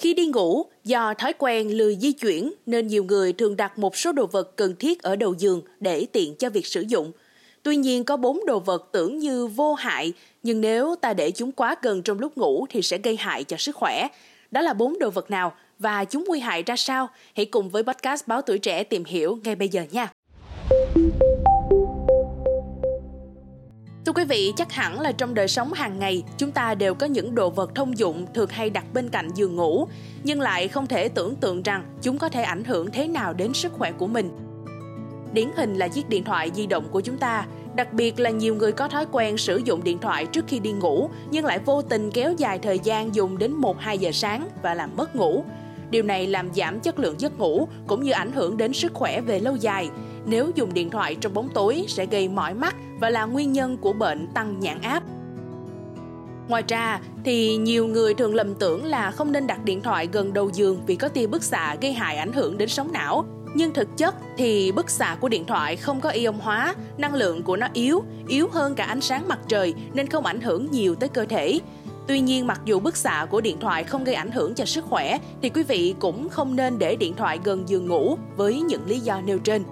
Khi đi ngủ, do thói quen lười di chuyển nên nhiều người thường đặt một số đồ vật cần thiết ở đầu giường để tiện cho việc sử dụng. Tuy nhiên có bốn đồ vật tưởng như vô hại, nhưng nếu ta để chúng quá gần trong lúc ngủ thì sẽ gây hại cho sức khỏe. Đó là bốn đồ vật nào và chúng nguy hại ra sao? Hãy cùng với podcast Báo Tuổi Trẻ tìm hiểu ngay bây giờ nha. Thưa quý vị, chắc hẳn là trong đời sống hàng ngày, chúng ta đều có những đồ vật thông dụng thường hay đặt bên cạnh giường ngủ, nhưng lại không thể tưởng tượng rằng chúng có thể ảnh hưởng thế nào đến sức khỏe của mình. Điển hình là chiếc điện thoại di động của chúng ta, đặc biệt là nhiều người có thói quen sử dụng điện thoại trước khi đi ngủ nhưng lại vô tình kéo dài thời gian dùng đến 1-2 giờ sáng và làm mất ngủ. Điều này làm giảm chất lượng giấc ngủ cũng như ảnh hưởng đến sức khỏe về lâu dài. Nếu dùng điện thoại trong bóng tối sẽ gây mỏi mắt và là nguyên nhân của bệnh tăng nhãn áp. Ngoài ra thì nhiều người thường lầm tưởng là không nên đặt điện thoại gần đầu giường vì có tia bức xạ gây hại ảnh hưởng đến sóng não. Nhưng thực chất thì bức xạ của điện thoại không có ion hóa, năng lượng của nó yếu, yếu hơn cả ánh sáng mặt trời nên không ảnh hưởng nhiều tới cơ thể. Tuy nhiên mặc dù bức xạ của điện thoại không gây ảnh hưởng cho sức khỏe thì quý vị cũng không nên để điện thoại gần giường ngủ với những lý do nêu trên.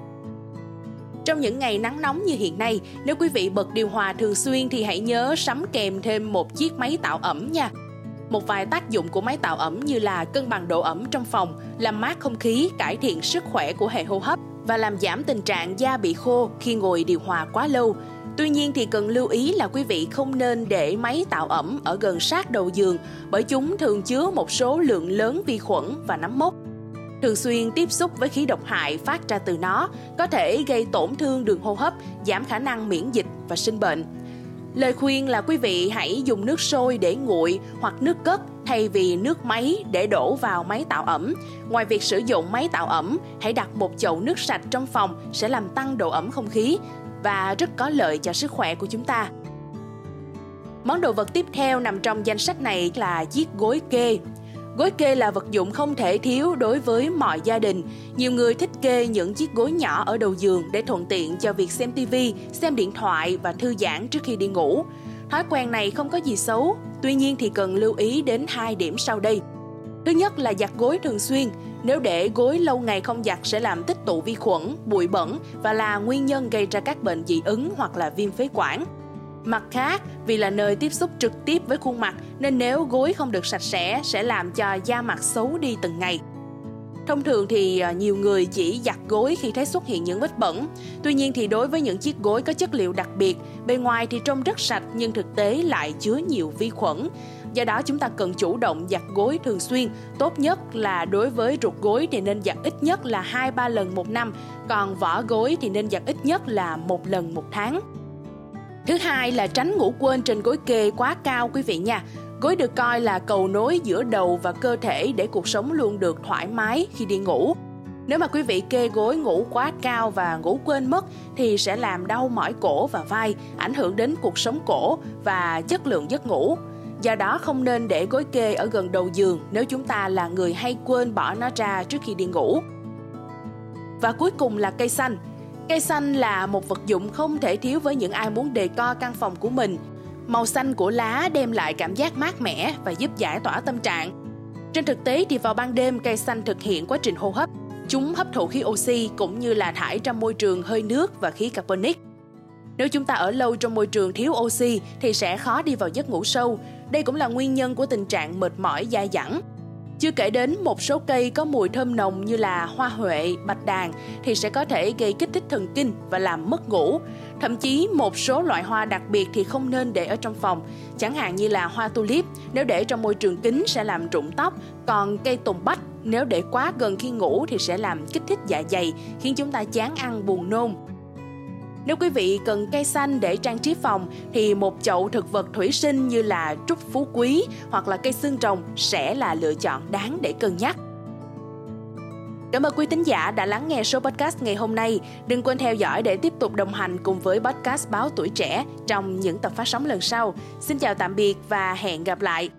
Trong những ngày nắng nóng như hiện nay, nếu quý vị bật điều hòa thường xuyên thì hãy nhớ sắm kèm thêm một chiếc máy tạo ẩm nha. Một vài tác dụng của máy tạo ẩm như là cân bằng độ ẩm trong phòng, làm mát không khí, cải thiện sức khỏe của hệ hô hấp và làm giảm tình trạng da bị khô khi ngồi điều hòa quá lâu. Tuy nhiên thì cần lưu ý là quý vị không nên để máy tạo ẩm ở gần sát đầu giường bởi chúng thường chứa một số lượng lớn vi khuẩn và nấm mốc. Thường xuyên tiếp xúc với khí độc hại phát ra từ nó có thể gây tổn thương đường hô hấp, giảm khả năng miễn dịch và sinh bệnh. Lời khuyên là quý vị hãy dùng nước sôi để nguội hoặc nước cất thay vì nước máy để đổ vào máy tạo ẩm. Ngoài việc sử dụng máy tạo ẩm, hãy đặt một chậu nước sạch trong phòng sẽ làm tăng độ ẩm không khí và rất có lợi cho sức khỏe của chúng ta. Món đồ vật tiếp theo nằm trong danh sách này là chiếc gối kê. Gối kê là vật dụng không thể thiếu đối với mọi gia đình. Nhiều người thích kê những chiếc gối nhỏ ở đầu giường để thuận tiện cho việc xem TV, xem điện thoại và thư giãn trước khi đi ngủ. Thói quen này không có gì xấu, tuy nhiên thì cần lưu ý đến hai điểm sau đây. Thứ nhất là giặt gối thường xuyên. Nếu để gối lâu ngày không giặt sẽ làm tích tụ vi khuẩn, bụi bẩn và là nguyên nhân gây ra các bệnh dị ứng hoặc là viêm phế quản. Mặt khác, vì là nơi tiếp xúc trực tiếp với khuôn mặt nên nếu gối không được sạch sẽ sẽ làm cho da mặt xấu đi từng ngày. Thông thường thì à, nhiều người chỉ giặt gối khi thấy xuất hiện những vết bẩn. Tuy nhiên thì đối với những chiếc gối có chất liệu đặc biệt, bề ngoài thì trông rất sạch nhưng thực tế lại chứa nhiều vi khuẩn. Do đó chúng ta cần chủ động giặt gối thường xuyên. Tốt nhất là đối với ruột gối thì nên giặt ít nhất là 2-3 lần một năm, còn vỏ gối thì nên giặt ít nhất là một lần một tháng. Thứ hai là tránh ngủ quên trên gối kê quá cao quý vị nha. Gối được coi là cầu nối giữa đầu và cơ thể để cuộc sống luôn được thoải mái khi đi ngủ. Nếu mà quý vị kê gối ngủ quá cao và ngủ quên mất thì sẽ làm đau mỏi cổ và vai, ảnh hưởng đến cuộc sống cổ và chất lượng giấc ngủ. Do đó không nên để gối kê ở gần đầu giường nếu chúng ta là người hay quên bỏ nó ra trước khi đi ngủ. Và cuối cùng là cây xanh. Cây xanh là một vật dụng không thể thiếu với những ai muốn đề co căn phòng của mình. Màu xanh của lá đem lại cảm giác mát mẻ và giúp giải tỏa tâm trạng. Trên thực tế thì vào ban đêm, cây xanh thực hiện quá trình hô hấp. Chúng hấp thụ khí oxy cũng như là thải ra môi trường hơi nước và khí carbonic. Nếu chúng ta ở lâu trong môi trường thiếu oxy thì sẽ khó đi vào giấc ngủ sâu. Đây cũng là nguyên nhân của tình trạng mệt mỏi, dai dẳng. Chưa kể đến một số cây có mùi thơm nồng như là hoa huệ, bạch đàn thì sẽ có thể gây kích thích thần kinh và làm mất ngủ. Thậm chí một số loại hoa đặc biệt thì không nên để ở trong phòng, chẳng hạn như là hoa tulip, nếu để trong môi trường kín sẽ làm rụng tóc, còn cây tùng bách nếu để quá gần khi ngủ thì sẽ làm kích thích dạ dày, khiến chúng ta chán ăn buồn nôn. Nếu quý vị cần cây xanh để trang trí phòng, thì một chậu thực vật thủy sinh như là trúc phú quý hoặc là cây xương rồng sẽ là lựa chọn đáng để cân nhắc. Cảm ơn quý tín giả đã lắng nghe số podcast ngày hôm nay. Đừng quên theo dõi để tiếp tục đồng hành cùng với podcast Báo Tuổi Trẻ trong những tập phát sóng lần sau. Xin chào tạm biệt và hẹn gặp lại.